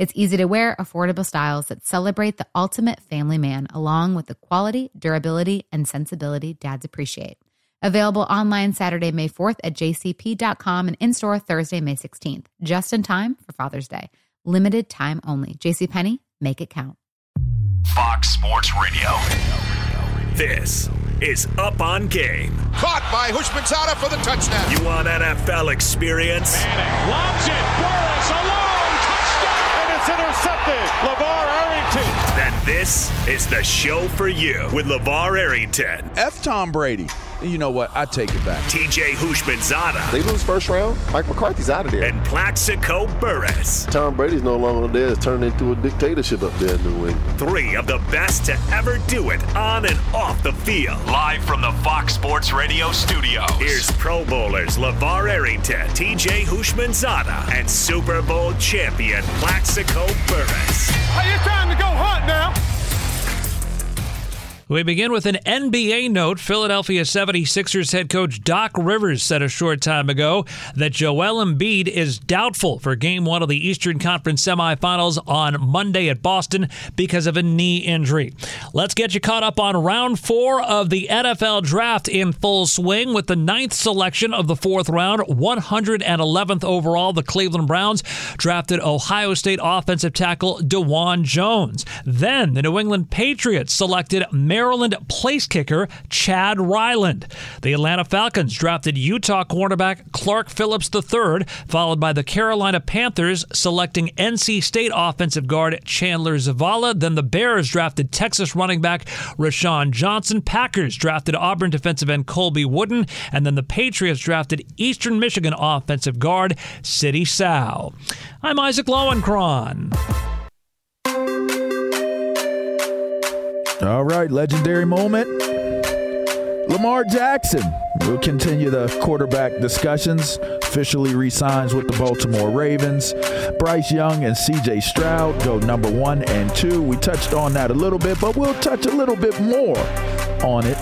It's easy to wear, affordable styles that celebrate the ultimate family man, along with the quality, durability, and sensibility dads appreciate. Available online Saturday, May 4th at jcp.com and in store Thursday, May 16th, just in time for Father's Day. Limited time only. JCPenney, make it count. Fox Sports Radio. This is Up on Game. Caught by Houshmandzadeh for the touchdown. You want NFL experience? Manning lobs it. Burress alone. Touchdown. And it's intercepted. LaVar Arrington. Then this is the show for you with LaVar Arrington. F. Tom Brady. You know what? I take it back. TJ Houshmandzadeh. They lose first round. Mike McCarthy's out of there. And Plaxico Burress. Tom Brady's no longer there. It's turned into a dictatorship up there in New England. Three of the best to ever do it on and off the field. Live from the Fox Sports Radio studios. Here's Pro Bowlers LaVar Arrington, TJ Houshmandzadeh, and Super Bowl champion Plaxico Burress. Hey, it's time to go hunt now. We begin with an NBA note. Philadelphia 76ers head coach Doc Rivers said a short time ago that Joel Embiid is doubtful for game one of the Eastern Conference semifinals on Monday at Boston because of a knee injury. Let's get you caught up on round four of the NFL draft in full swing with the ninth selection of the fourth round, 111th overall. The Cleveland Browns drafted Ohio State offensive tackle Dawand Jones. Then the New England Patriots selected Maryland place kicker Chad Ryland. The Atlanta Falcons drafted Utah cornerback Clark Phillips III, followed by the Carolina Panthers selecting NC State offensive guard Chandler Zavala. Then the Bears drafted Texas running back Roschon Johnson. Packers drafted Auburn defensive end Colby Wooden. And then the Patriots drafted Eastern Michigan offensive guard Sidy Sow. I'm Isaac Lowenkron. All right, legendary moment. Lamar Jackson will continue the quarterback discussions. Officially resigns with the Baltimore Ravens. Bryce Young and CJ Stroud go number one and two. We touched on that a little bit, but we'll touch a little bit more on it.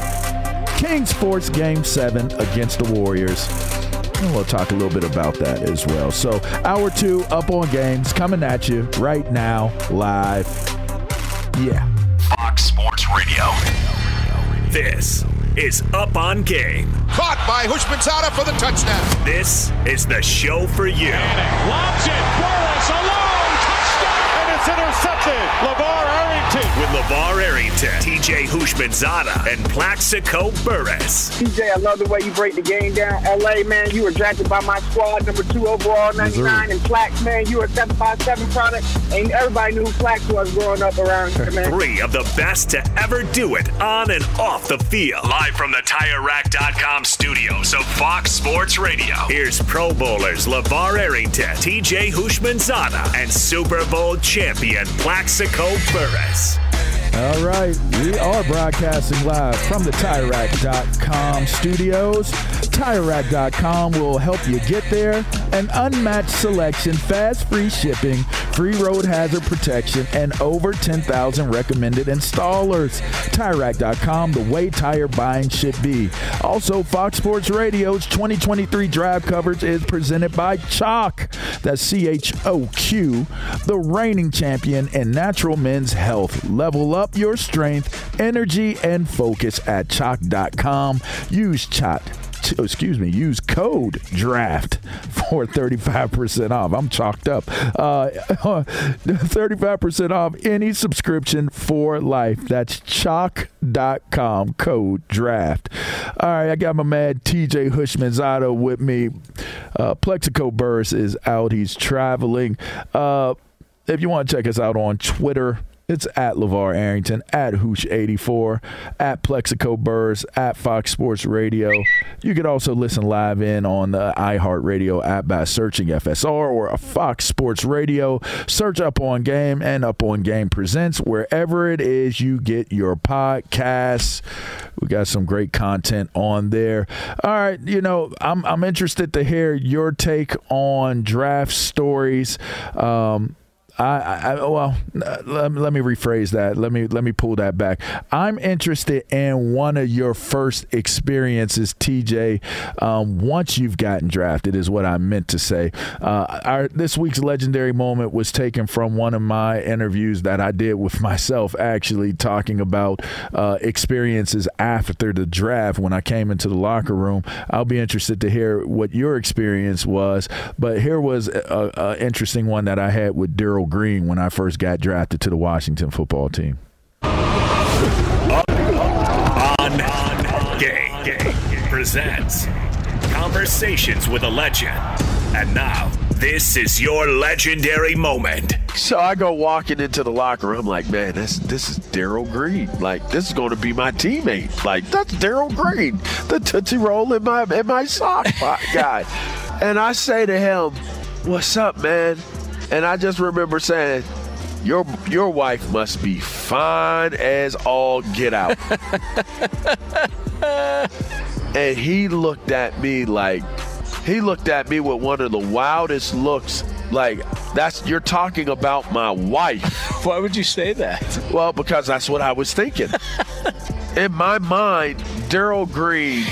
King Sports Game 7 against the Warriors. And we'll talk a little bit about that as well. So, hour two up on games coming at you right now, live. Yeah. Fox Sports Radio. This is Up on Game. Caught by Houshmandzadeh for the touchdown. This is the show for you. Manning lobs it. Burress alone. Touchdown. And it's it's intercepted. LaVar Arrington. With LaVar Arrington, TJ Houshmandzadeh, and Plaxico Burress. TJ, I love the way you break the game down. LA, man, you were drafted by my squad, number two overall, 99. And Plax, man, you were a 757 product. And everybody knew who Plax was growing up around here, man. Three of the best to ever do it on and off the field. Live from the TireRack.com studios of Fox Sports Radio. Here's Pro Bowlers LaVar Arrington, TJ Houshmandzadeh, and Super Bowl champion Plaxico Burress. All right, we are broadcasting live from the TireRack.com studios. TireRack.com will help you get there. An unmatched selection, fast free shipping, free road hazard protection, and over 10,000 recommended installers. TireRack.com, the way tire buying should be. Also, Fox Sports Radio's 2023 drive coverage is presented by Choq. That's C H O Q, the reigning champion in natural men's health. Level up your strength, energy, and focus at choq.com. Use chat oh, excuse me, use code DRAFT for 35% off. I'm chalked up. Uh, 35% off any subscription for life. That's choq.com, code DRAFT. All right, I got my man TJ Houshmandzadeh with me. Uh, Plaxico Burress is out. He's traveling. Uh, if you want to check us out on Twitter, it's at LaVar Arrington, at Hoosh84, at Plaxico Burress, at Fox Sports Radio. You could also listen live in on the iHeartRadio app by searching FSR or a Fox Sports Radio. Search Up On Game and Up On Game Presents wherever it is you get your podcasts. We got some great content on there. All right, you know, I'm I'm interested to hear your take on draft stories. Um, I, I, well, let, let me rephrase that. Let me let me pull that back. I'm interested in one of your first experiences, TJ. Um, once you've gotten drafted, is what I meant to say. Uh, our this week's legendary moment was taken from one of my interviews that I did with myself, actually talking about uh, experiences after the draft when I came into the locker room. I'll be interested to hear what your experience was. But here was an interesting one that I had with Darrell Green when I first got drafted to the Washington football team. On Game, Game presents Conversations with a Legend. And now, this is your legendary moment. So I go walking into the locker room like, man, this this is Darrell Green. Like this is going to be my teammate. Like that's Darrell Green, the tootsie roll in my in my sock guy. And I say to him, "What's up, man?" And I just remember saying, your your wife must be fine as all get out. and he looked at me like he looked at me with one of the wildest looks like that's you're talking about my wife. Why would you say that? Well, because that's what I was thinking. In my mind, Darrell Green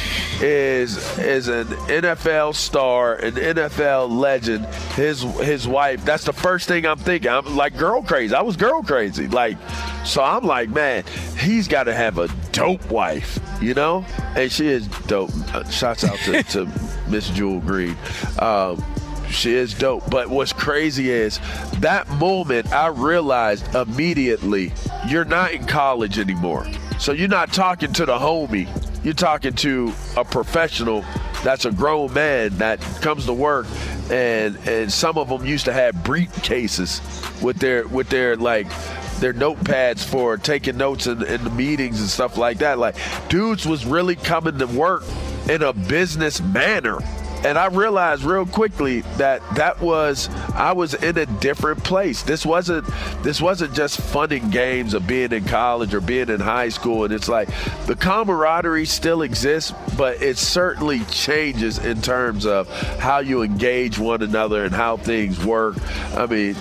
is is an NFL star, an NFL legend. His his wife. That's the first thing I'm thinking. I'm like girl crazy. I was girl crazy. Like, so I'm like, man, he's got to have a dope wife, you know. And she is dope. Uh, shouts out to, to Miss Jewel Green. Um, she is dope. But what's crazy is that moment I realized immediately you're not in college anymore. So you're not talking to the homie. You're talking to a professional that's a grown man that comes to work and and some of them used to have briefcases with their with their like their notepads for taking notes in, in the meetings and stuff like that. Like dudes was really coming to work in a business manner and I realized real quickly that that was I was in a different place. This wasn't this wasn't just fun and games of being in college or being in high school. And it's like the camaraderie still exists, but it certainly changes in terms of how you engage one another and how things work. I mean,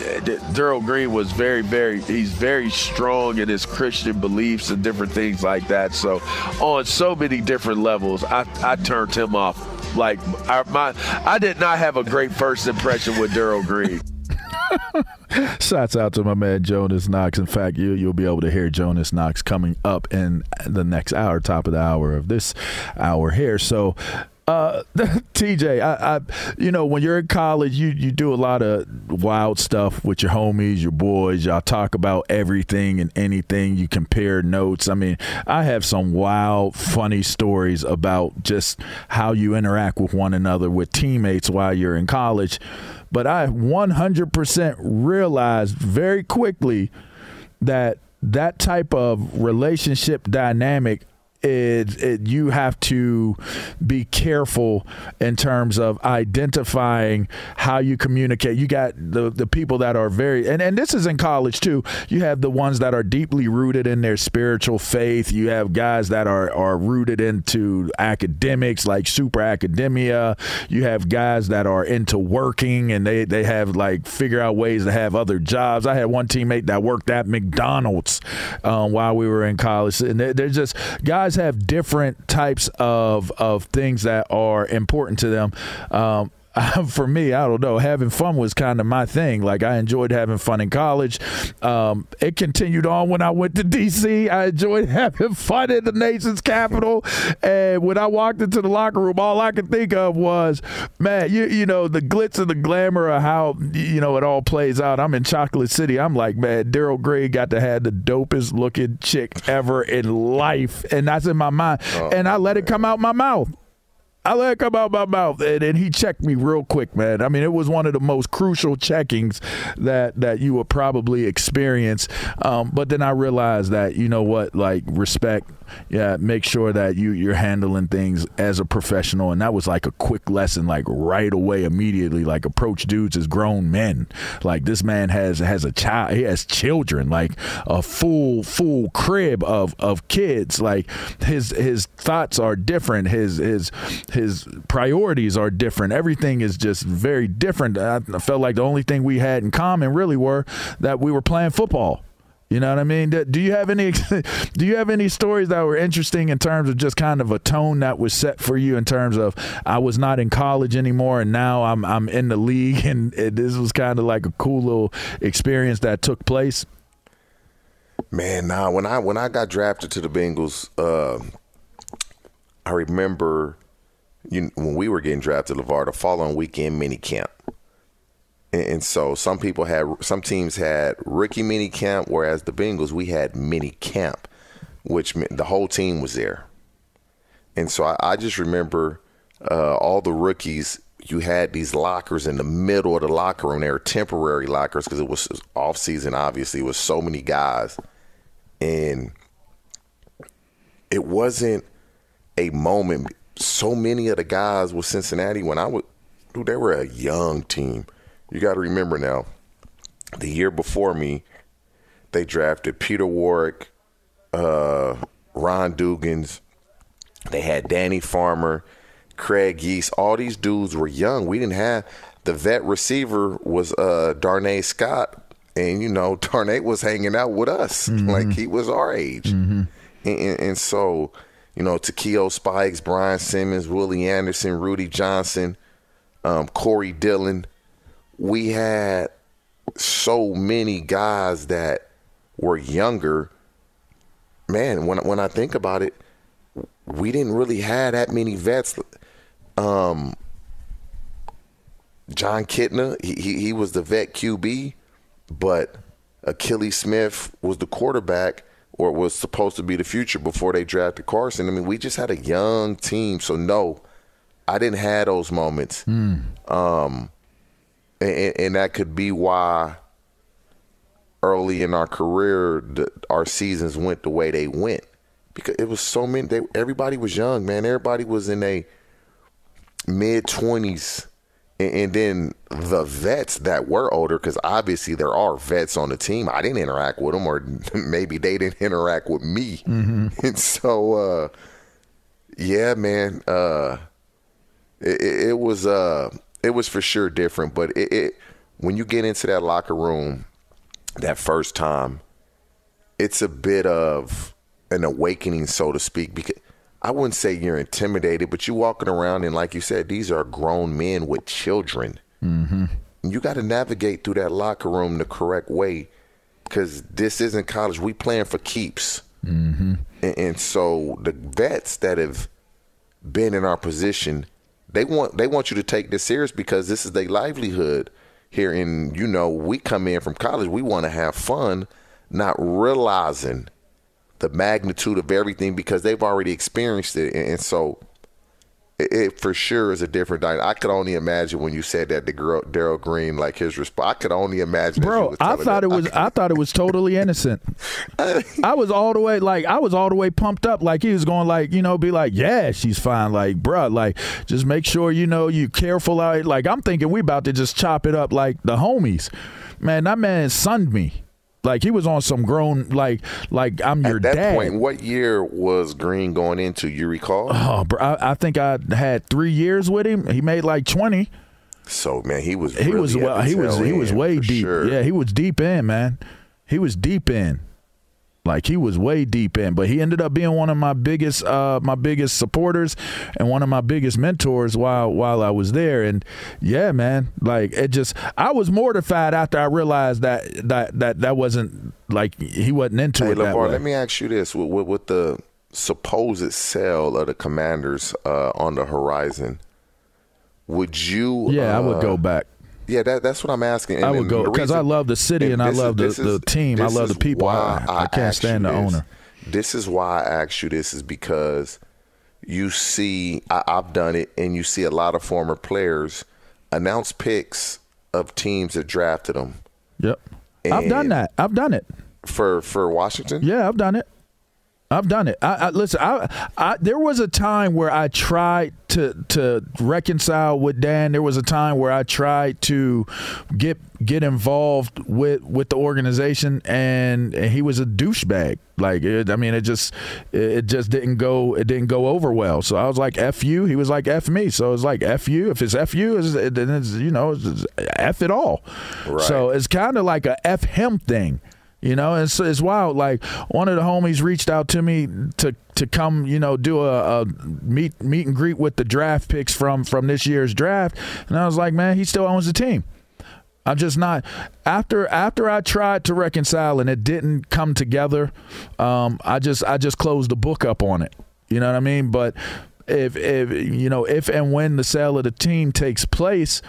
Darrell Green was very, very he's very strong in his Christian beliefs and different things like that. So on so many different levels, I, I turned him off like our, my, I did not have a great first impression with Darrell Green. Shouts out to my man Jonas Knox. In fact, you you'll be able to hear Jonas Knox coming up in the next hour, top of the hour of this hour here. So Uh, TJ, I, I, you know, when you're in college, you you do a lot of wild stuff with your homies, your boys. Y'all talk about everything and anything. You compare notes. I mean, I have some wild, funny stories about just how you interact with one another with teammates while you're in college. But I 100% realized very quickly that that type of relationship dynamic it, it, you have to be careful in terms of identifying how you communicate. You got the, the people that are very, and, and this is in college too. You have the ones that are deeply rooted in their spiritual faith. You have guys that are, are rooted into academics, like super academia. You have guys that are into working and they, they have like figure out ways to have other jobs. I had one teammate that worked at McDonald's um, while we were in college. And they're, they're just guys have different types of of things that are important to them. Um, for me, I don't know. Having fun was kind of my thing. Like I enjoyed having fun in college. Um, it continued on when I went to DC. I enjoyed having fun in the nation's capital. And when I walked into the locker room, all I could think of was, man, you you know the glitz and the glamour of how you know it all plays out. I'm in Chocolate City. I'm like, man, Darrell Gray got to have the dopest looking chick ever in life, and that's in my mind. Oh, and I let man. it come out my mouth. I let it come out my mouth, and, he checked me real quick, man. I mean, it was one of the most crucial checkings that that you would probably experience. Um, but then I realized that you know what, like respect yeah, make sure that you you're handling things as a professional. And that was like a quick lesson, like right away, immediately. Like approach dudes as grown men. Like this man has has a child, he has children, like a full full crib of of kids. Like his his thoughts are different. His his his priorities are different. Everything is just very different. I felt like the only thing we had in common really were that we were playing football. You know what I mean? Do you have any do you have any stories that were interesting in terms of just kind of a tone that was set for you in terms of I was not in college anymore and now I'm I'm in the league and this was kind of like a cool little experience that took place? Man, nah, when I when I got drafted to the Bengals, uh, I remember you when we were getting drafted, LaVar, the following weekend mini camp. And so some people had, some teams had rookie mini camp, whereas the Bengals, we had mini camp, which meant the whole team was there. And so I, I just remember uh, all the rookies, you had these lockers in the middle of the locker room. They were temporary lockers because it was off season, obviously. It was so many guys. And it wasn't a moment. So many of the guys with Cincinnati, when I was, dude, they were a young team you got to remember now, the year before me, they drafted Peter Warrick, uh, Ron Dugans. They had Danny Farmer, Craig Yeast. All these dudes were young. We didn't have the vet receiver was uh, Darnay Scott, and you know Darnay was hanging out with us mm-hmm. like he was our age, mm-hmm. and, and, and, so you know Takeo Spikes, Brian Simmons, Willie Anderson, Rudi Johnson, um, Corey Dillon we had so many guys that were younger. Man, when when I think about it, we didn't really have that many vets. Um, Jon Kitna, he, he, he was the vet QB, but Akili Smith was the quarterback or was supposed to be the future before they drafted Carson. I mean, we just had a young team, so no, I didn't have those moments. Mm. Um, and, and that could be why early in our career the, our seasons went the way they went because it was so many. They, everybody was young, man. Everybody was in a mid twenties, and, and, then the vets that were older, because obviously there are vets on the team. I didn't interact with them, or maybe they didn't interact with me, mm-hmm. and so uh, yeah, man. Uh, it, it, was uh, it was for sure different. But it, it when you get into that locker room that first time, it's a bit of an awakening, so to speak. Because I wouldn't say you're intimidated, but you're walking around and, like you said, these are grown men with children. Mm-hmm. You got to navigate through that locker room the correct way because this isn't college. We playing for keeps. Mm-hmm. And, and so the vets that have been in our position They want they want you to take this serious because this is their livelihood here. And you know, we come in from college, we want to have fun, not realizing the magnitude of everything because they've already experienced it, and, and so it, it, for sure is a different dynamic. I could only imagine when you said that to Darrell Green, like his response. I could only imagine. Bro, I thought it was. I, I, thought it was totally innocent. I was all the way like I was all the way pumped up, like he was going like you know be like yeah she's fine, like bruh, like just make sure you know you careful out. Like I'm thinking we about to just chop it up like the homies. Man, that man sunned me. Like he was on some grown like like I'm your At that dad. point, what year was Green going into? You recall? Oh, bro, I, I think I had three years with him. He made like twenty. So man, he was he really was well, he was he was way deep. Sure. Yeah, he was deep in man. He was deep in. Like he was way deep in, but he ended up being one of my biggest uh, my biggest supporters and one of my biggest mentors while while I was there. And yeah, man, like it just I was mortified after I realized that that that that wasn't like he wasn't into hey, it. LaVar, that way. let me ask you this: with, with, with the supposed sale of the Commanders uh, on the horizon, would you? Yeah, uh, I would go back. Yeah, that, that's what I'm asking. And, I would go because I love the city and, and I love is, the, is, the team. I love the people. I, I, I, can't stand the this. owner. This is why I asked you this is because you see, I, I've done it, and you see a lot of former players announce picks of teams that drafted them. Yep, I've done that. I've done it for for Washington. Yeah, I've done it. I've done it. I, I listen. I, I, there was a time where I tried to to reconcile with Dan. There was a time where I tried to get get involved with with the organization, and, and he was a douchebag. Like, it, I mean, it just it just didn't go. It didn't go over well. So I was like, "F you." He was like, "F me." So it's like, "F you." If it's "F you," then it's you know, it's "F it all." Right. So it's kind of like a "F him" thing. You know, it's it's wild. Like one of the homies reached out to me to to come, you know, do a, a, meet meet and greet with the draft picks from from this year's draft, and I was like, man, he still owns the team. I'm just not after after I tried to reconcile and it didn't come together. Um, I just I just closed the book up on it. You know what I mean? But if if you know if and when the sale of the team takes place,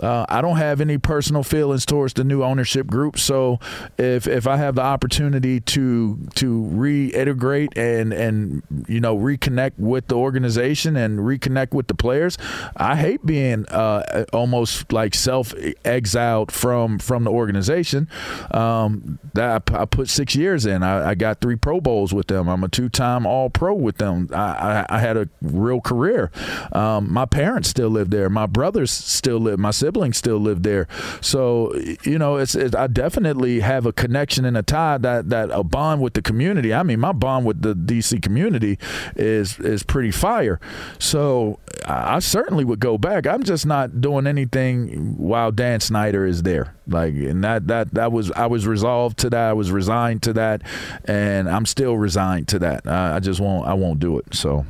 uh, I don't have any personal feelings towards the new ownership group. So if if I have the opportunity to to reintegrate and and you know reconnect with the organization and reconnect with the players, I hate being uh, almost like self exiled from from the organization. Um, that I, I, put six years in. I, I, got three Pro Bowls with them. I'm a two time All Pro with them. I, I had a real career. Um, my parents still live there. My brothers still live. My siblings still live there. So you know, it's, it's I definitely have a connection and a tie that that a bond with the community. I mean, my bond with the DC community is is pretty fire. So I certainly would go back. I'm just not doing anything while Dan Snyder is there. Like, and that that that was I was resolved to that. I was resigned to that, and I'm still resigned to that. I, I just won't. I won't do it. So.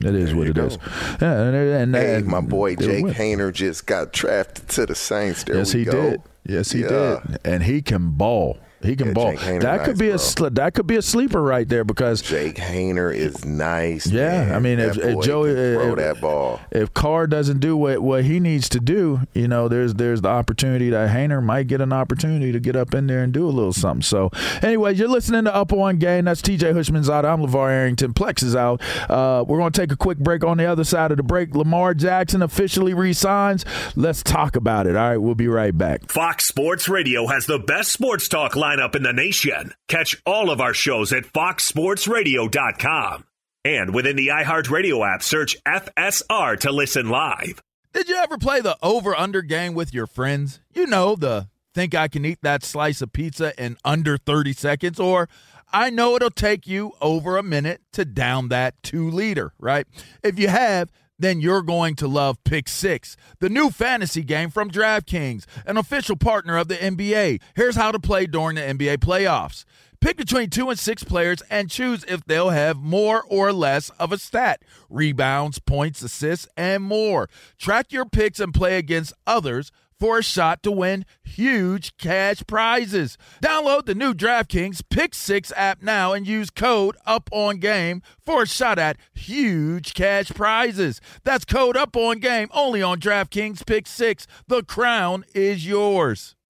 It is there what it go. is. Yeah, and, and, hey, and, my boy Jake Haener just got drafted to the Saints. There yes, he go. did. Yes, he Yeah. did. And he can ball. He can Yeah, ball. That nice, could be bro. a sl- that could be a sleeper right there because Jake Haener is nice. Yeah, man. I mean, if, That if boy Joey can throw if, that ball. if Carr doesn't do what, what he needs to do, you know, there's there's the opportunity that Haener might get an opportunity to get up in there and do a little something. So, anyway, you're listening to Up On Game. That's TJ Hushman's out. I'm LaVar Arrington. Plex is out. Uh, we're going to take a quick break on the other side of the break. Lamar Jackson officially resigns. Let's talk about it. All right, we'll be right back. Fox Sports Radio has the best sports talk lineup in the nation. Catch all of our shows at foxsportsradio.com. And within the iHeartRadio app, search FSR to listen live. Did you ever play the over under game with your friends? You know, the think I can eat that slice of pizza in under 30 seconds, or I know it'll take you over a minute to down that two liter, right? If you have, then you're going to love Pick Six, the new fantasy game from DraftKings, an official partner of the NBA. Here's how to play during the NBA playoffs. Pick between two and six players and choose if they'll have more or less of a stat rebounds, points, assists, and more. Track your picks and play against others for a shot to win huge cash prizes. Download the new DraftKings Pick 6 app now and use code Up On Game for a shot at huge cash prizes. That's code Up On Game only on DraftKings Pick 6. The crown is yours.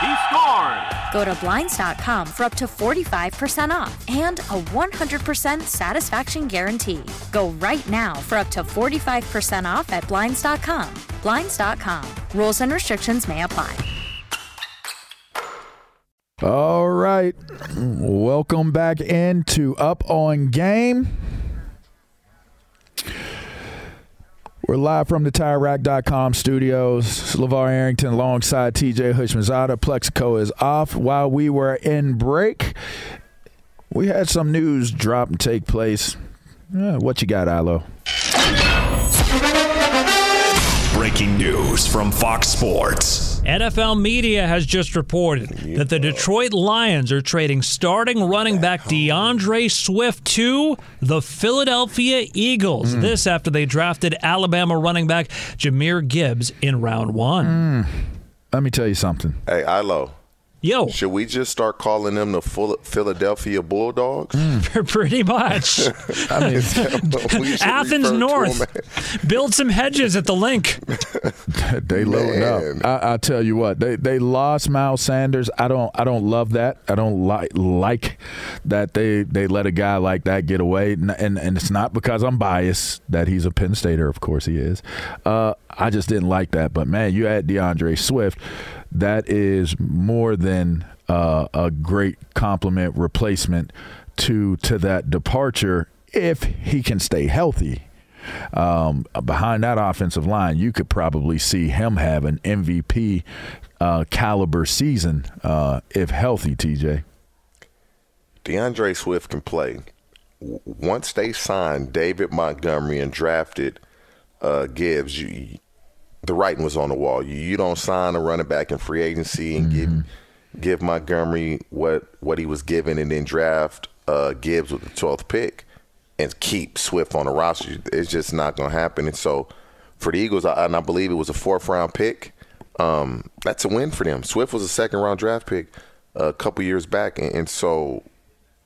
He scores. Go to Blinds.com for up to 45% off and a 100% satisfaction guarantee. Go right now for up to 45% off at Blinds.com. Blinds.com. Rules and restrictions may apply. All right. Welcome back into Up on Game. We're live from the TireRack.com studios. LaVar Arrington alongside TJ Houshmandzadeh. Plexico is off while we were in break. We had some news drop and take place. What you got, Ilo? Breaking news from Fox Sports. NFL media has just reported that the Detroit Lions are trading starting running back DeAndre Swift to the Philadelphia Eagles. Hmm. This after they drafted Alabama running back Jahmyr Gibbs in round one. Hmm. Let me tell you something. Hey, Ilo. Yo. Should we just start calling them the Phil- Philadelphia Bulldogs? Pretty much. I mean, Athens North. Build some hedges at the link. they loading Man. up. I, I tell you what, they they lost Miles Sanders. I don't I don't love that. I don't like like that they they let a guy like that get away. And and, and it's not because I'm biased that he's a Penn Stater. Of course he is. Uh, I just didn't like that. But man, you had DeAndre Swift. That is more than uh, a great compliment replacement to to that departure if he can stay healthy um, behind that offensive line, you could probably see him have an MVP uh, caliber season uh, if healthy. TJ, DeAndre Swift can play. Once they signed David Montgomery and drafted uh, Gibbs, you, the writing was on the wall. You, don't sign a running back in free agency and give give Montgomery what what he was given, and then draft uh, Gibbs with the twelfth pick and keep Swift on the roster. It's just not going to happen. And so for the Eagles, I, and I believe it was a fourth round pick. Um, that's a win for them. Swift was a second round draft pick a couple years back, and, and so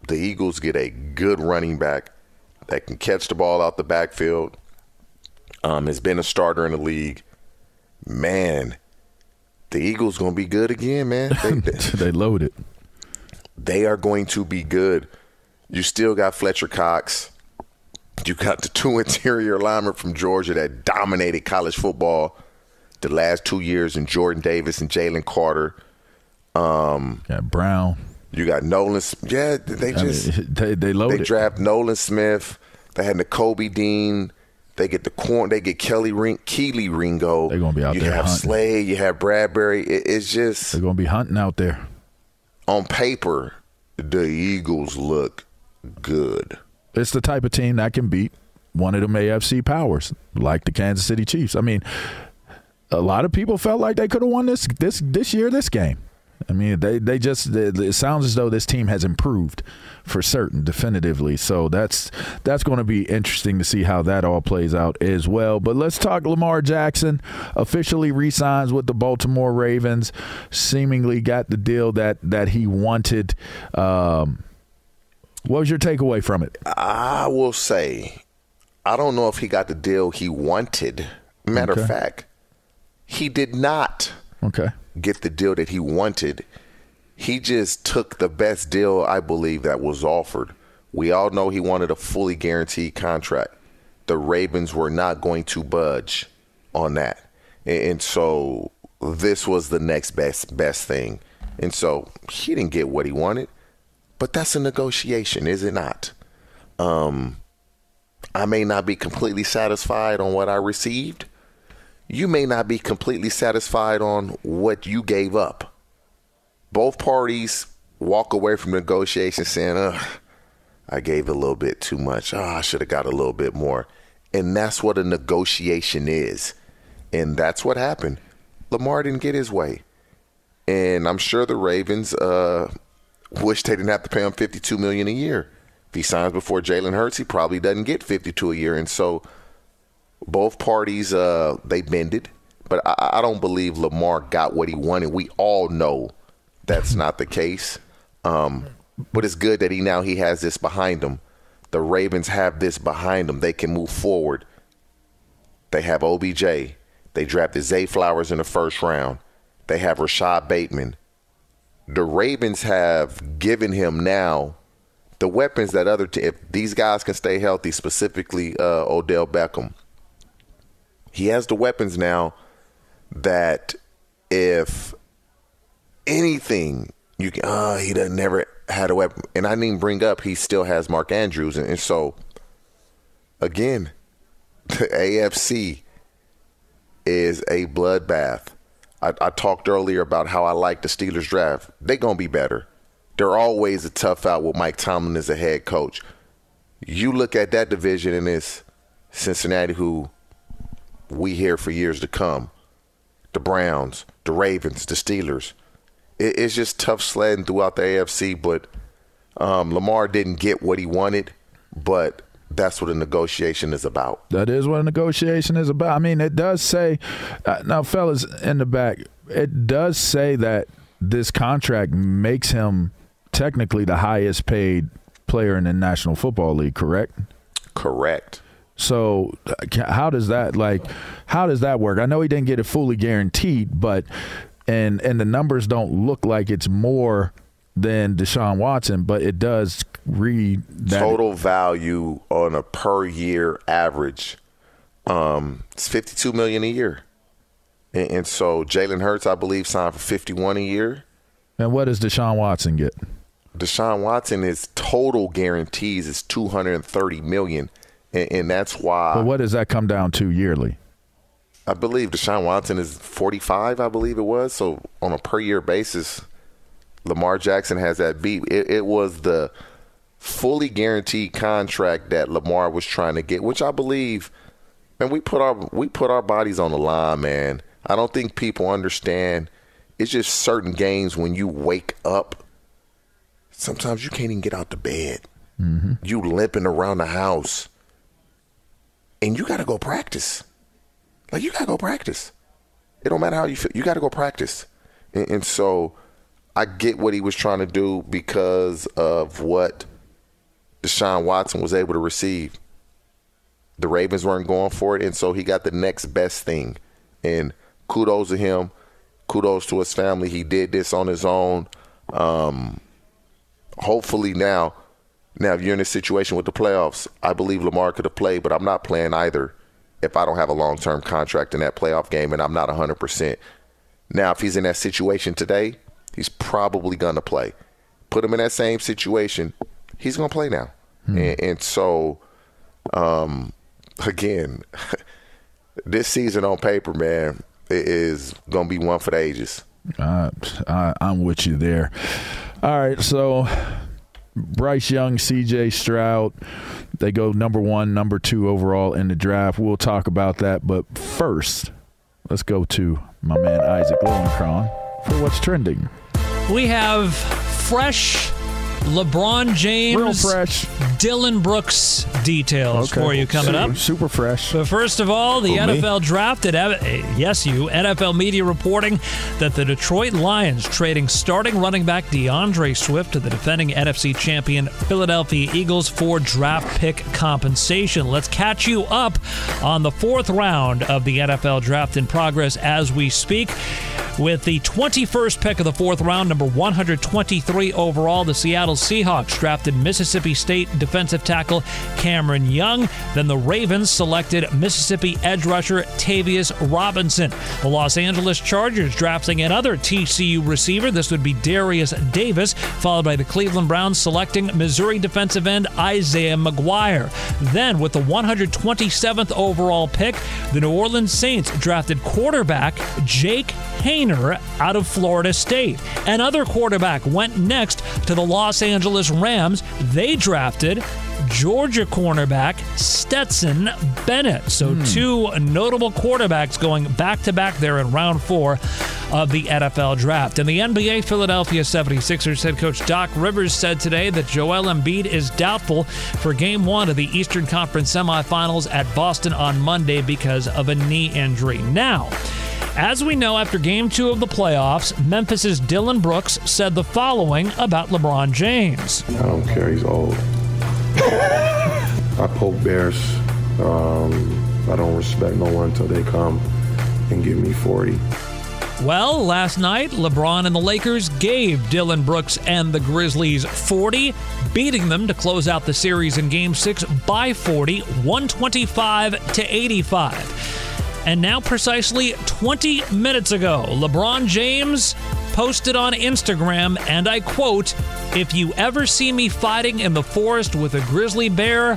the Eagles get a good running back that can catch the ball out the backfield. Um, has been a starter in the league. Man, the Eagles gonna be good again, man. They, they, they loaded. they are going to be good. You still got Fletcher Cox. You got the two interior linemen from Georgia that dominated college football the last two years in Jordan Davis and Jalen Carter. Um, got Brown. You got Nolan. Smith. Yeah, they I mean, just they they loaded. they draft Nolan Smith. They had Nakobe Dean. They get the corn. They get Kelly Ring, Kelee Ringo. They're gonna be out you there You have hunting. Slade. You have Bradbury. It, it's just They're gonna be hunting out there. on paper, the Eagles look good. It's the type of team that can beat one of them AFC powers, like the Kansas City Chiefs. I mean, a lot of people felt like they could have won this this this year this game. I mean, they they just it sounds as though this team has improved for certain, definitively. So that's that's going to be interesting to see how that all plays out as well. But let's talk. Lamar Jackson officially resigns with the Baltimore Ravens. Seemingly got the deal that that he wanted. Um, what was your takeaway from it? I will say, I don't know if he got the deal he wanted. Matter okay. of fact, he did not. Okay get the deal that he wanted. He just took the best deal, I believe, that was offered. We all know he wanted a fully guaranteed contract. The Ravens were not going to budge on that. And so this was the next best best thing. And so he didn't get what he wanted. But that's a negotiation, is it not? Um, I may not be completely satisfied on what I received, you may not be completely satisfied on what you gave up. Both parties walk away from negotiations saying, Ugh, I gave a little bit too much. Oh, I should have got a little bit more. And that's what a negotiation is. And that's what happened. Lamar didn't get his way. And I'm sure the Ravens uh, wish they didn't have to pay him 52 million a year. If he signs before Jalen Hurts, he probably doesn't get 52 a year. And so both parties uh, they bended, but I, I, don't believe Lamar got what he wanted. We all know that's not the case. Um, but it's good that he now he has this behind him. The Ravens have this behind them. They can move forward. They have OBJ. They drafted Zay Flowers in the first round. They have Rashod Bateman. The Ravens have given him now the weapons that other t- if these guys can stay healthy, specifically uh, Odell Beckham he has the weapons now that if anything you can uh he doesn't never had a weapon and I didn't bring up he still has Mark Andrews and, and so again the AFC is a bloodbath. I, I talked earlier about how I like the Steelers draft. They're gonna be better. They're always a tough out with Mike Tomlin as a head coach. You look at that division and it's Cincinnati who we hear for years to come. The Browns, the Ravens, the Steelers. It, it's just tough sledding throughout the AFC, but um, Lamar didn't get what he wanted, but that's what a negotiation is about. That is what a negotiation is about. I mean, it does say, uh, now, fellas in the back, it does say that this contract makes him technically the highest paid player in the National Football League, correct? Correct. So how does that like how does that work? I know he didn't get it fully guaranteed, but and and the numbers don't look like it's more than Deshaun Watson, but it does read total value on a per year average. Um, it's fifty two million a year, and, and so Jalen Hurts, I believe, signed for fifty one a year. And what does Deshaun Watson get? Deshaun Watson is total guarantees is two hundred and thirty million and, and that's why. But what does that come down to yearly? I believe Deshaun Watson is 45, I believe it was. So on a per year basis, Lamar Jackson has that beat. It, it, was the fully guaranteed contract that Lamar was trying to get, which I believe, and we put our we put our bodies on the line, man. I don't think people understand. It's just certain games when you wake up. Sometimes you can't even get out the bed. Mm-hmm. You limping around the house and you got to go practice. Like you got to go practice. It don't matter how you feel. You got to go practice. And, and, so I get what he was trying to do because of what Deshaun Watson was able to receive. The Ravens weren't going for it, and so he got the next best thing. And kudos to him. Kudos to his family. He did this on his own. Um, hopefully now now, if you're in a situation with the playoffs, I believe Lamar could have played, but I'm not playing either if I don't have a long term contract in that playoff game and I'm not 100%. Now, if he's in that situation today, he's probably going to play. Put him in that same situation, he's going to play now. Hmm. And, and, so, um, again, this season on paper, man, is going to be one for the ages. Uh, I, I'm with you there. All right, so Bryce Young, C.J. Stroud, they go number one, number two overall in the draft. We'll talk about that, but first, let's go to my man Isaac Lowenkron for what's trending. We have fresh LeBron James, Real fresh. Dillon Brooks details for you coming super, up. Super fresh. But first of all, the Who, me? NFL drafted. Yes, you. NFL media reporting that the Detroit Lions trading starting running back DeAndre Swift to the defending NFC champion Philadelphia Eagles for draft pick compensation. Let's catch you up on the fourth round of the NFL draft in progress as we speak. With the 21st pick of the fourth round, number 123 overall, the Seattle Seahawks drafted Mississippi State defensive tackle Cameron Young. Then the Ravens selected Mississippi edge rusher Tavius Robinson. The Los Angeles Chargers drafting another TCU receiver. This would be Derius Davis, followed by the Cleveland Browns selecting Missouri defensive end Isaiah McGuire. Then, with the 127th overall pick, the New Orleans Saints drafted quarterback Jake Haener out of Florida State. Another quarterback went next to the Los Angeles Rams. They drafted Georgia cornerback Stetson Bennett. So, hmm. two notable quarterbacks going back to back there in round four of the NFL draft. And the NBA, Philadelphia 76ers head coach Doc Rivers said today that Joel Embiid is doubtful for game one of the Eastern Conference semifinals at Boston on Monday because of a knee injury. Now, as we know, after game two of the playoffs, Memphis's Dillon Brooks said the following about LeBron James. I don't care. He's old. I poke bears. Um, I don't respect no one until they come and give me 40. Well, last night, LeBron and the Lakers gave Dillon Brooks and the Grizzlies 40, beating them to close out the series in game six by 40, 125 to 85. And now, precisely 20 minutes ago, LeBron James posted on Instagram, and I quote, If you ever see me fighting in the forest with a grizzly bear,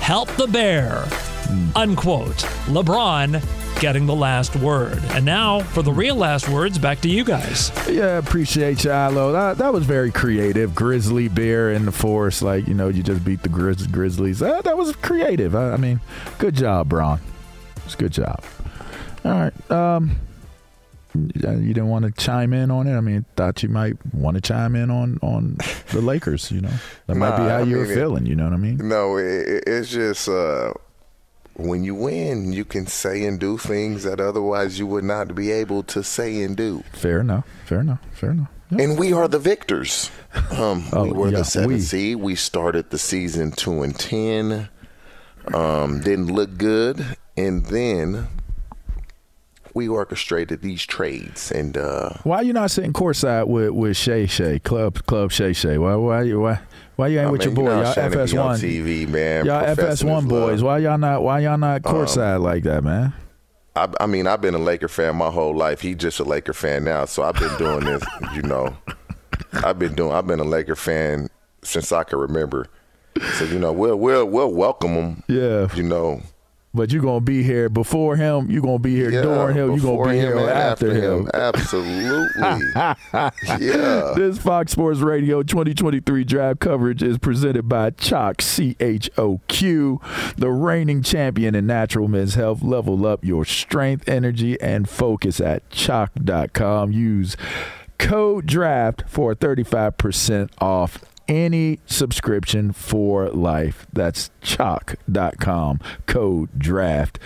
help the bear. Hmm. Unquote. LeBron getting the last word. And now, for the real last words, back to you guys. Yeah, appreciate you, Ilo. That, that was very creative. Grizzly bear in the forest, like you know, you just beat the Grizz- Grizzlies. That, that was creative. I, I mean, good job, Braun. It's good job. All right. Um, you didn't want to chime in on it. I mean, thought you might want to chime in on on the Lakers. You know, that might be how I you were mean, it- feeling. You know what I mean? No, it, it- it's just uh, when you win, you can say and do things that otherwise you would not be able to say and do. Fair enough. Fair enough. Fair enough. And we are the victors. Um, Oh, we were yeah, the seventh we. seed. We started the season two and ten. Um, didn't look good, and then we orchestrated these trades. And uh, Why you not sitting courtside with with Shay Shay Club Club Shay Shay? Why why you why why you ain't I with mean, your you boy? know, Y'all trying to be on FS1 TV, man. Y'all FS1 boys. love. Why y'all not why y'all not Um, courtside like that, man? I, I mean, I've been a Laker fan my whole life. He's just a Laker fan now, so I've been doing this. You know, I've been doing. I've been a Laker fan since I can remember. So you know, we'll we'll we'll welcome him. Yeah. You know, But you're gonna be here before him. You're gonna be here yeah, during him. You're gonna be him here and after, him. Absolutely. yeah. This Fox Sports Radio 2023 draft coverage is presented by Choq C H O Q, the reigning champion in natural men's health. Level up your strength, energy, and focus at choq.com. Use code draft for 35% off any subscription for life. That's choq.com. Code draft.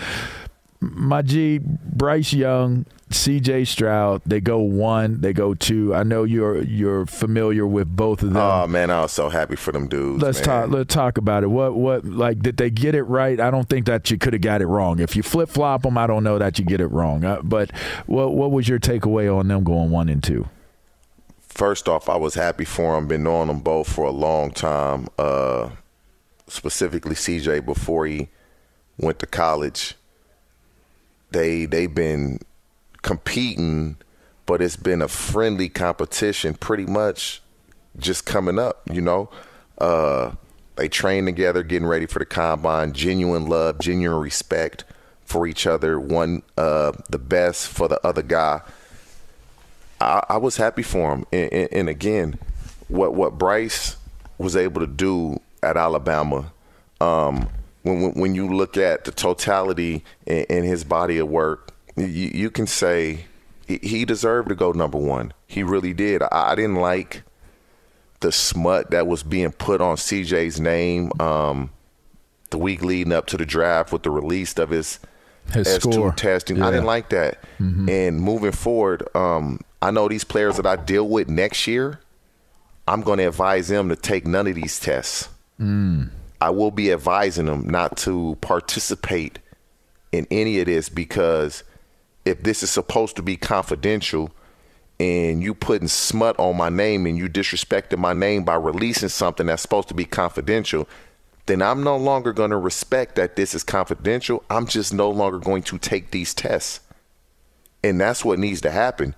My G, Bryce Young, CJ Stroud, they go one, they go two. I know you're you're familiar with both of them. Oh man, I was so happy for them dudes. let's man. talk let's talk about it. What what like did they get it right? I don't think that you could have got it wrong. If you flip flop them, I don't know that you get it wrong. Uh, but what what was your takeaway on them going one and two? First off, I was happy for him. Been knowing them both for a long time. Uh, specifically, CJ before he went to college. They they've been competing, but it's been a friendly competition, pretty much just coming up. You know, uh, they train together, getting ready for the combine. Genuine love, genuine respect for each other. One uh, the best for the other guy. I, I was happy for him, and, and, and again, what what Bryce was able to do at Alabama, um, when when you look at the totality in, his body of work, you, you can say he deserved to go number one. He really did. I, I didn't like the smut that was being put on CJ's name um, the week leading up to the draft with the release of his, his S2 score. testing. Yeah. I didn't like that. Mhm. And moving forward, um, I know these players that I deal with next year, I'm going to advise them to take none of these tests. Mm. I will be advising them not to participate in any of this because if this is supposed to be confidential and you putting smut on my name and you disrespecting my name by releasing something that's supposed to be confidential, then I'm no longer going to respect that this is confidential. I'm just no longer going to take these tests. And that's what needs to happen.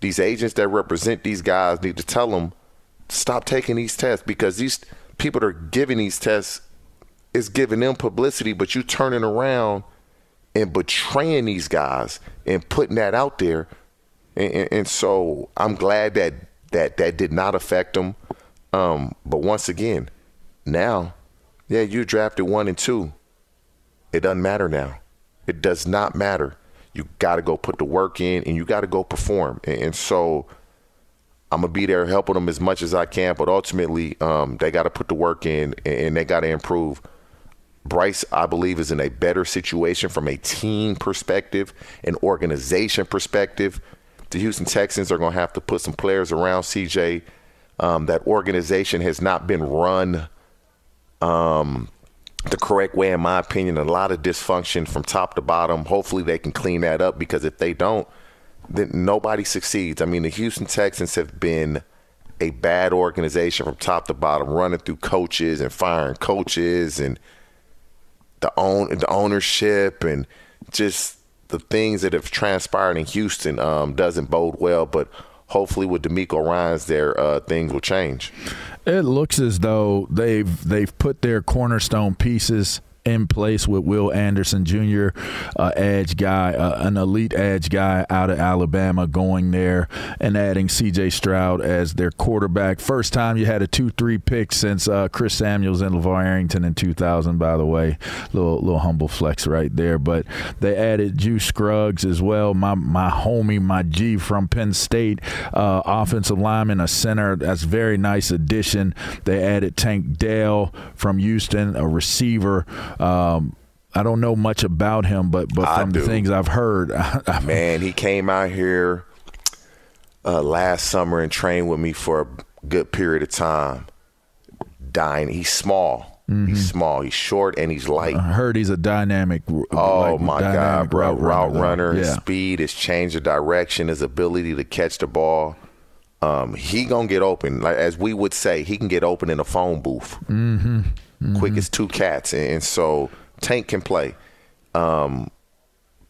These agents that represent these guys need to tell them stop taking these tests because these people that are giving these tests is giving them publicity, but you turning around and betraying these guys and putting that out there. And, and, and so I'm glad that that that did not affect them. Um, but once again, now, yeah, you drafted one and two. It doesn't matter now. It does not matter. You got to go put the work in and you got to go perform. And, and so I'm gonna be there helping them as much as I can, but ultimately, um, they got to put the work in and, and they got to improve. Bryce, I believe, is in a better situation from a team perspective, an organization perspective. The Houston Texans are going to have to put some players around CJ. Um, that organization has not been run um, the correct way, in my opinion. A lot of dysfunction from top to bottom. Hopefully, they can clean that up because if they don't, then nobody succeeds. I mean, the Houston Texans have been a bad organization from top to bottom, running through coaches and firing coaches and the own the ownership and just the things that have transpired in Houston um, doesn't bode well. But hopefully, with DeMeco Ryans there, uh, things will change. It looks as though they've they've put their cornerstone pieces in place with Will Anderson Jr., uh, edge guy, uh, an elite edge guy out of Alabama, going there and adding C.J. Stroud as their quarterback. First time you had a two-three pick since uh, Chris Samuels and LaVar Arrington in 2000. By the way, little little humble flex right there. But they added Juice Scruggs as well. My my homie, my G from Penn State, uh, offensive lineman, a center. That's very nice addition. They added Tank Dell from Houston, a receiver. Um, I don't know much about him, but but from the things I've heard, Man, he came out here uh, last summer and trained with me for a good period of time. Dying, he's small. He's small. He's short and he's light. I heard he's a dynamic. Oh like, my dynamic God, bro! Route, though. runner, his Yeah. speed, his change of direction, his ability to catch the ball. Um, he gonna get open, like as we would say, he can get open in a phone booth. Mm-hmm. Quick as two cats, and, and so Tank can play. Um,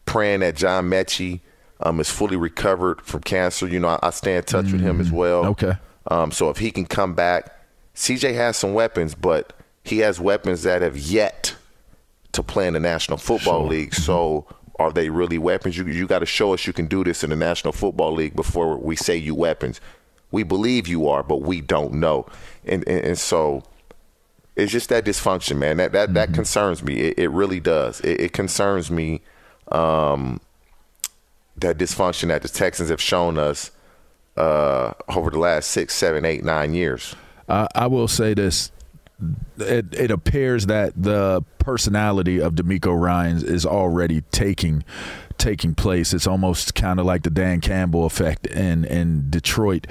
praying that John Metchie um, is fully recovered from cancer. You know, I, I stay in touch with him as well. Mm-hmm. Okay. Um, so if he can come back, CJ has some weapons, but he has weapons that have yet to play in the National Football League. So are they really weapons? You you got to show us you can do this in the National Football League before we say you weapons. We believe you are, but we don't know. And and, and so it's just that dysfunction, man. That that that concerns me. It, it really does. It, it concerns me. Um, that dysfunction that the Texans have shown us uh, over the last six, seven, eight, nine years. Uh, I will say this. It, it appears that the personality of DeMeco Ryans is already taking taking place. It's almost kind of like the Dan Campbell effect in in Detroit.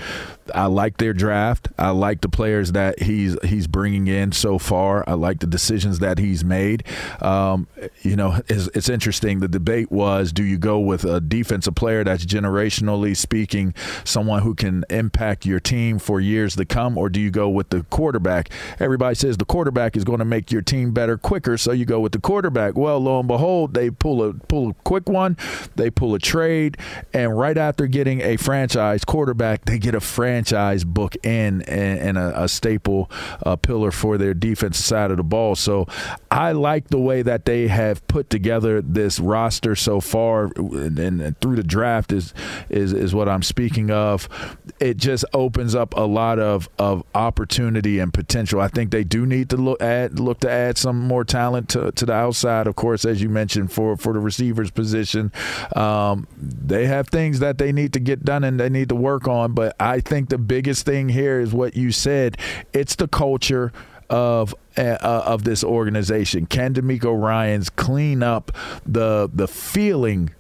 I like their draft. I like the players that he's he's bringing in so far. I like the decisions that he's made. Um, you know, it's, it's interesting. The debate was: Do you go with a defensive player that's generationally speaking, someone who can impact your team for years to come, or do you go with the quarterback? Everybody says the quarterback is going to make your team better quicker, so you go with the quarterback. Well, lo and behold, they pull a pull a quick one, they pull a trade, and right after getting a franchise quarterback, they get a franchise book in and, and a, a, staple uh, pillar for their defensive side of the ball. So I like the way that they have put together this roster so far, and, and through the draft is is is what I'm speaking of. It just opens up a lot of of opportunity and potential. I think they do need to look at look to add some more talent to, to the outside, of course, as you mentioned for for the receivers position. Um, they have things that they need to get done and they need to work on. But I think the biggest thing here is what you said. It's the culture of uh, of this organization. Can DeMeco Ryans clean up the the feeling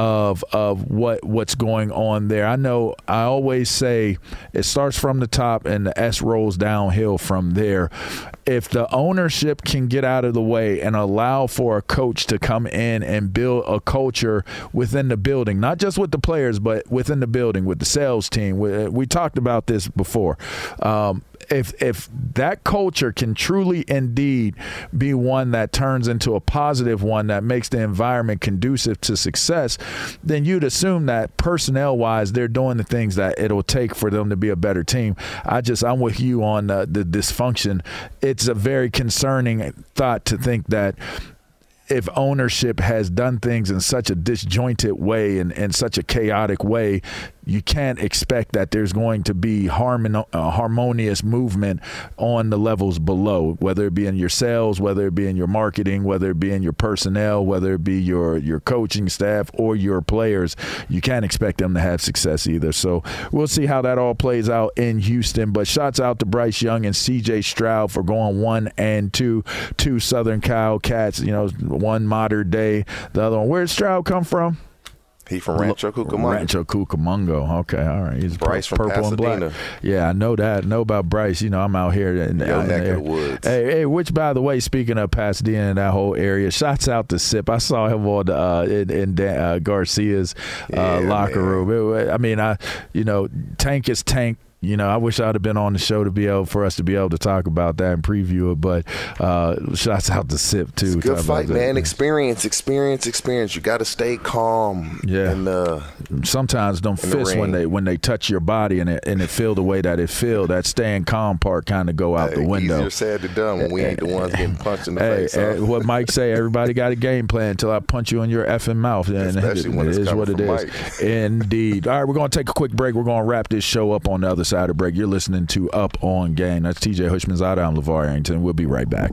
of of what what's going on there. I know I always say it starts from the top and the S rolls downhill from there. If the ownership can get out of the way and allow for a coach to come in and build a culture within the building, not just with the players, but within the building with the sales team. We, we talked about this before. Um, if if that culture can truly indeed be one that turns into a positive one that makes the environment conducive to success, then you'd assume that personnel wise they're doing the things that it'll take for them to be a better team. I just I'm with you on the, the dysfunction. It's a very concerning thought to think that if ownership has done things in such a disjointed way and in such a chaotic way you can't expect that there's going to be harmon- uh, harmonious movement on the levels below, whether it be in your sales, whether it be in your marketing, whether it be in your personnel, whether it be your your coaching staff or your players. You can't expect them to have success either. So we'll see how that all plays out in Houston. But shots out to Bryce Young and C.J. Stroud for going one and two, two Southern Cal cats. You know, one modern day, the other one. Where did Stroud come from? He from Rancho Cucamonga. Rancho Cucamonga. Okay, all right. He's Bryce purple from Pasadena. and black. Yeah, I know that. I know about Bryce. You know, I'm out here in neck there. the woods. Hey, hey, which by the way, speaking of Pasadena and that whole area, shots out to Sip. I saw him on the, uh, in, in Dan, uh, Garcia's uh, Yeah, locker man. room. It- I mean, I you know, Tank is Tank. You know, I wish I'd have been on the show to be able for us to be able to talk about that and preview it. But uh, shots out to Sip too. It's a good fight, man. Experience, experience, experience. You got to stay calm. Yeah. And uh, sometimes them in the when they when they touch your body and it and it feel the way that it feel, that staying calm part kind of go out the window. easier said than done when we ain't the ones getting punched in the Hey, face. eh, huh? what Mike say? Everybody got a game plan until I punch you in your effing mouth. And Especially it, when it it's what it is. Mike. Indeed. All right, we're going to take a quick break. We're going to wrap this show up on the other side of break. You're listening to Up on Game. That's TJ Houshmandzadeh. I'm LaVar Arrington. We'll be right back.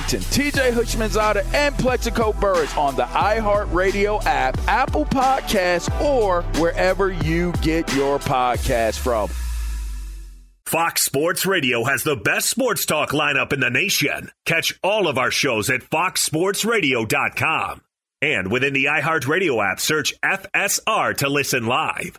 TJ Houshmandzadeh, and Plaxico Burress on the iHeartRadio app, Apple Podcasts, or wherever you get your podcast from. Fox Sports Radio has the best sports talk lineup in the nation. Catch all of our shows at foxsportsradio.com. And within the iHeartRadio app, search FSR to listen live.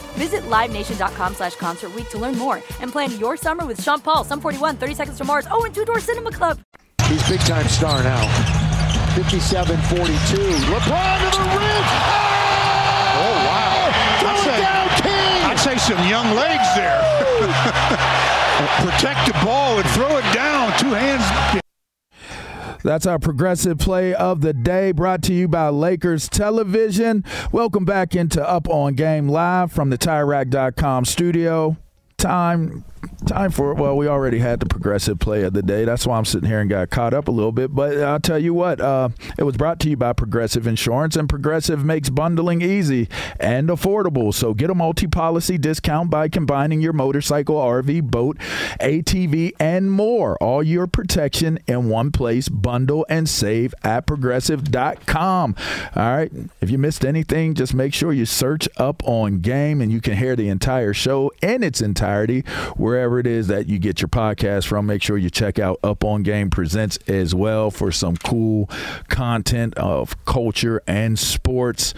Visit LiveNation.com slash Concert Week to learn more and plan your summer with Sean Paul, Sum 41, 30 Seconds to Mars, oh, and Two Door Cinema Club. He's big time star now. 57 42. LeBron to the rim. Oh, wow. I'd say, down King. I'd say some young legs there. Protect the ball and throw it down. Two hands. That's our progressive play of the day brought to you by Lakers Television. Welcome back into Up on Game Live from the TireRack.com studio. Time Time for it. well, we already had the progressive play of the day. That's why I'm sitting here and got caught up a little bit. But I'll tell you what, uh, it was brought to you by Progressive Insurance, and Progressive makes bundling easy and affordable. So get a multi-policy discount by combining your motorcycle, RV, boat, ATV, and more. All your protection in one place. Bundle and save at Progressive.com. All right. If you missed anything, just make sure you search up on game, and you can hear the entire show in its entirety wherever it is that you get your podcast from. Make sure you check out Up on Game Presents as well for some cool content of culture and sports.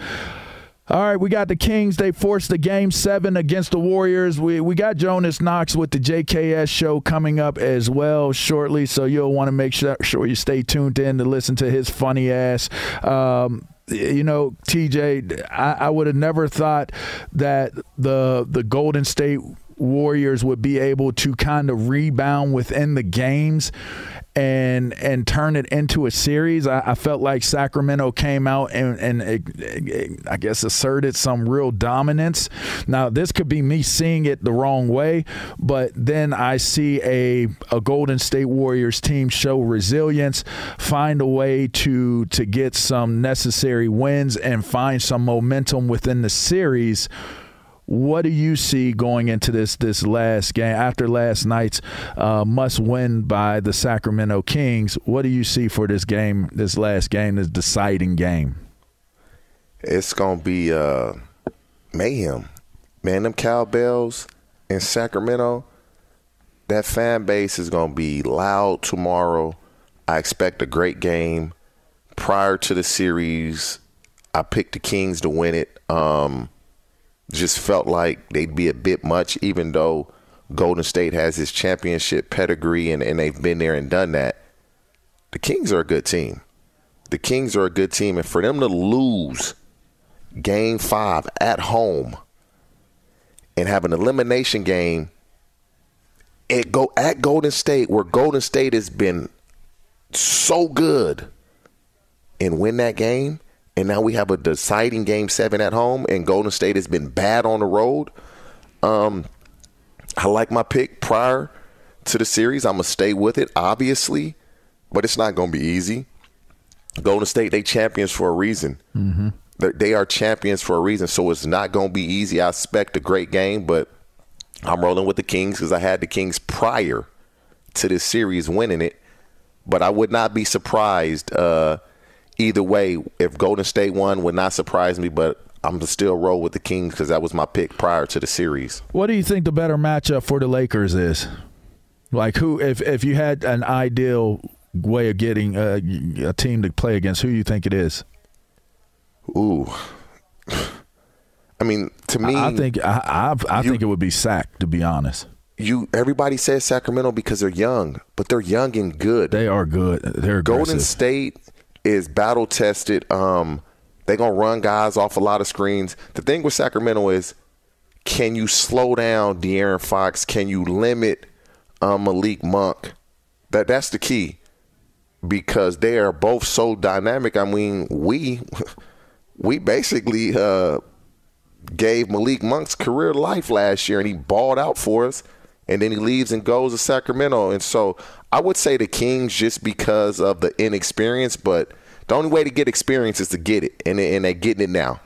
All right, we got the Kings. They forced the game seven against the Warriors. We we got Jonas Knox with the JKS show coming up as well shortly, so you'll want to make sure, sure you stay tuned in to listen to his funny ass. Um, you know, TJ, I, I would have never thought that the the Golden State Warriors would be able to kind of rebound within the games and and turn it into a series. I, I felt like Sacramento came out and, and it, it, I guess asserted some real dominance. Now this could be me seeing it the wrong way, but then I see a a Golden State Warriors team show resilience, find a way to to get some necessary wins and find some momentum within the series what do you see going into this this last game after last night's uh, must win by the Sacramento Kings? What do you see for this game, this last game, this deciding game? It's gonna be uh, mayhem, man. Them cowbells in Sacramento, that fan base is gonna be loud tomorrow. I expect a great game. Prior to the series, I picked the Kings to win it. Um, just felt like they'd be a bit much, even though Golden State has his championship pedigree and, and they've been there and done that. The Kings are a good team. The Kings are a good team, and for them to lose game five at home and have an elimination game at go at Golden State, where Golden State has been so good, and win that game, and now we have a deciding game seven at home, and Golden State has been bad on the road. Um, I like my pick prior to the series. I'm gonna stay with it, obviously, but it's not gonna be easy. Golden State, they champions for a reason. Mm-hmm. They are champions for a reason, so it's not gonna be easy. I expect a great game, but I'm rolling with the Kings because I had the Kings prior to this series winning it. But I would not be surprised. Uh, either way, if Golden State won, would not surprise me. But I'm still roll with the Kings because that was my pick prior to the series. What do you think the better matchup for the Lakers is? Like who, if if you had an ideal way of getting a, a team to play against, who do you think it is? Ooh. I mean, to me, I, I think I I, I you, think it would be Sac. To be honest, you everybody says Sacramento because they're young, but they're young and good. They are good. They're aggressive. Golden State is battle tested. Um, they're gonna run guys off a lot of screens. The thing with Sacramento is, can you slow down De'Aaron Fox? Can you limit um, Malik Monk? That that's the key. because they are both so dynamic. I mean, we we basically uh, gave Malik Monk's career life last year, and he balled out for us. And then he leaves and goes to Sacramento. And so I would say the Kings just because of the inexperience, but – the only way to get experience is to get it, and, and they're getting it now.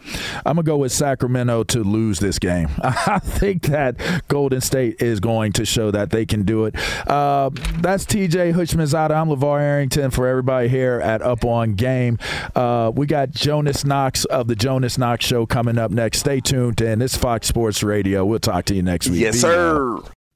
I'm going to go with Sacramento to lose this game. I think that Golden State is going to show that they can do it. Uh, that's TJ Houshmandzadeh. I'm LaVar Arrington for everybody here at Up On Game. Uh, we got Jonas Knox of the Jonas Knox Show coming up next. Stay tuned, and it's Fox Sports Radio. We'll talk to you next week. Yes, Be sir. Out.